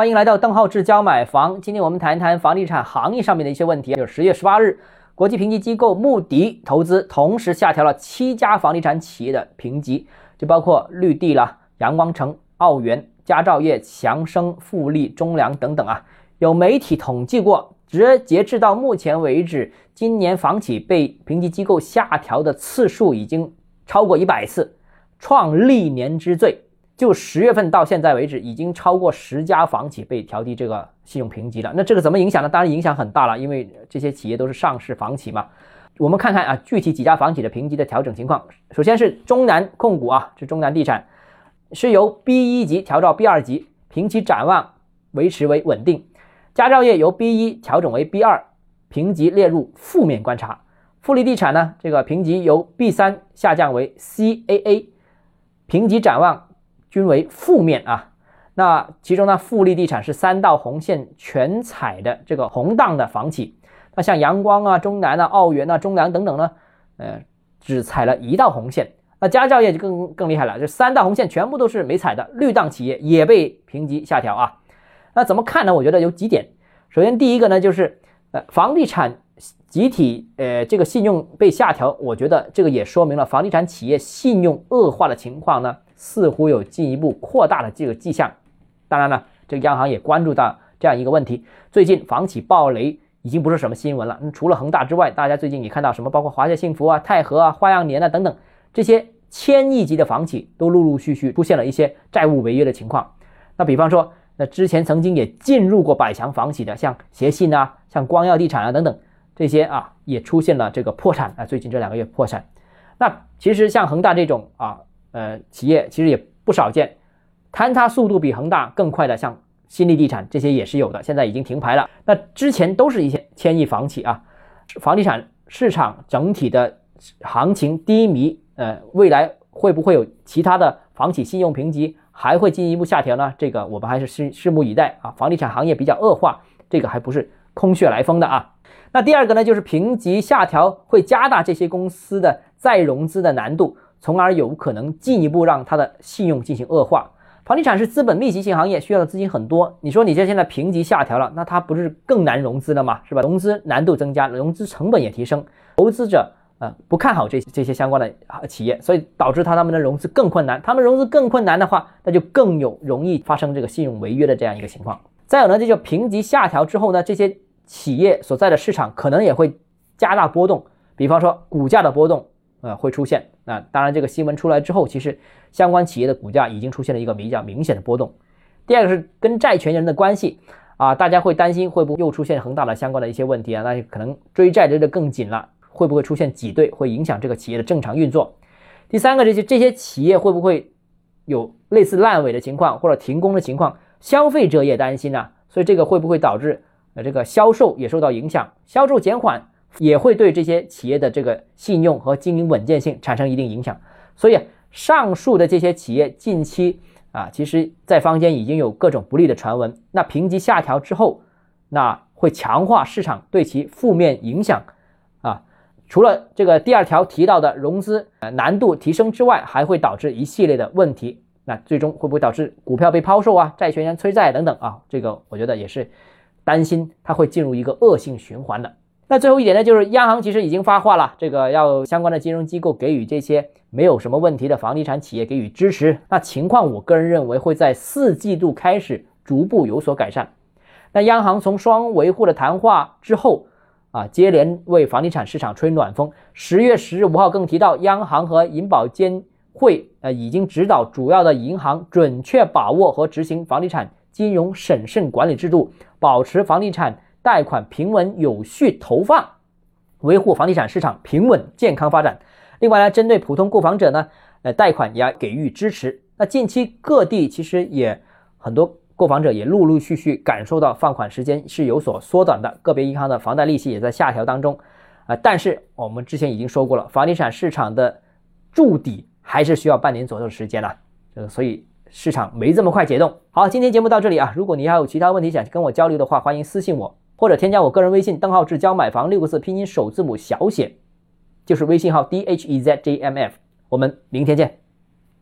欢迎来到邓浩志教买房。今天我们谈一谈房地产行业上面的一些问题。就十月十八日，国际评级机构穆迪投资同时下调了七家房地产企业的评级，就包括绿地啦、阳光城、奥园、佳兆业、强生、富力、中粮等等啊。有媒体统计过，直截至到目前为止，今年房企被评级机构下调的次数已经超过一百次，创历年之最。就十月份到现在为止，已经超过十家房企被调低这个信用评级了。那这个怎么影响呢？当然影响很大了，因为这些企业都是上市房企嘛。我们看看啊，具体几家房企的评级的调整情况。首先是中南控股啊，是中南地产，是由 B 一级调到 B 二级，评级展望维持为稳定。佳兆业由 B 一调整为 B 二，评级列入负面观察。富力地产呢，这个评级由 B 三下降为 CAA，评级展望。均为负面啊，那其中呢，富力地产是三道红线全踩的这个红档的房企，那像阳光啊、中南啊、奥园啊、中粮等等呢，呃，只踩了一道红线。那佳兆业就更更厉害了，这三道红线全部都是没踩的，绿档企业也被评级下调啊。那怎么看呢？我觉得有几点。首先第一个呢，就是呃，房地产集体呃这个信用被下调，我觉得这个也说明了房地产企业信用恶化的情况呢。似乎有进一步扩大的这个迹象。当然了，这个央行也关注到这样一个问题：最近房企暴雷已经不是什么新闻了。除了恒大之外，大家最近也看到什么？包括华夏幸福啊、泰禾啊、花样年啊等等这些千亿级的房企，都陆陆续续出现了一些债务违约的情况。那比方说，那之前曾经也进入过百强房企的，像协信啊、像光耀地产啊等等这些啊，也出现了这个破产啊。最近这两个月破产。那其实像恒大这种啊。呃，企业其实也不少见，坍塌速度比恒大更快的，像新力地产这些也是有的，现在已经停牌了。那之前都是一些千亿房企啊，房地产市场整体的行情低迷，呃，未来会不会有其他的房企信用评级还会进一步下调呢？这个我们还是拭拭目以待啊。房地产行业比较恶化，这个还不是空穴来风的啊。那第二个呢，就是评级下调会加大这些公司的再融资的难度。从而有可能进一步让它的信用进行恶化。房地产是资本密集型行业，需要的资金很多。你说你这现在评级下调了，那它不是更难融资了吗？是吧？融资难度增加，融资成本也提升，投资者呃不看好这这些相关的企业，所以导致他他们的融资更困难。他们融资更困难的话，那就更有容易发生这个信用违约的这样一个情况。再有呢，这就评级下调之后呢，这些企业所在的市场可能也会加大波动，比方说股价的波动。呃，会出现那当然，这个新闻出来之后，其实相关企业的股价已经出现了一个比较明显的波动。第二个是跟债权人的关系啊，大家会担心会不会又出现恒大的相关的一些问题啊？那可能追债追得更紧了，会不会出现挤兑，会影响这个企业的正常运作？第三个，这些这些企业会不会有类似烂尾的情况或者停工的情况？消费者也担心啊，所以这个会不会导致呃这个销售也受到影响，销售减缓？也会对这些企业的这个信用和经营稳健性产生一定影响，所以上述的这些企业近期啊，其实在坊间已经有各种不利的传闻。那评级下调之后，那会强化市场对其负面影响啊。除了这个第二条提到的融资呃难度提升之外，还会导致一系列的问题。那最终会不会导致股票被抛售啊，债权人催债等等啊？这个我觉得也是担心它会进入一个恶性循环的。那最后一点呢，就是央行其实已经发话了，这个要相关的金融机构给予这些没有什么问题的房地产企业给予支持。那情况，我个人认为会在四季度开始逐步有所改善。那央行从双维护的谈话之后啊，接连为房地产市场吹暖风。十月十日五号更提到，央行和银保监会呃已经指导主要的银行准确把握和执行房地产金融审慎管理制度，保持房地产。贷款平稳有序投放，维护房地产市场平稳健康发展。另外呢，针对普通购房者呢，呃，贷款也要给予支持。那近期各地其实也很多购房者也陆陆续续感受到放款时间是有所缩短的，个别银行的房贷利息也在下调当中。啊，但是我们之前已经说过了，房地产市场的筑底还是需要半年左右的时间了。呃，所以市场没这么快解冻。好，今天节目到这里啊，如果你还有其他问题想跟我交流的话，欢迎私信我。或者添加我个人微信邓浩志教买房六个字拼音首字母小写，就是微信号 d h e z j m f。我们明天见。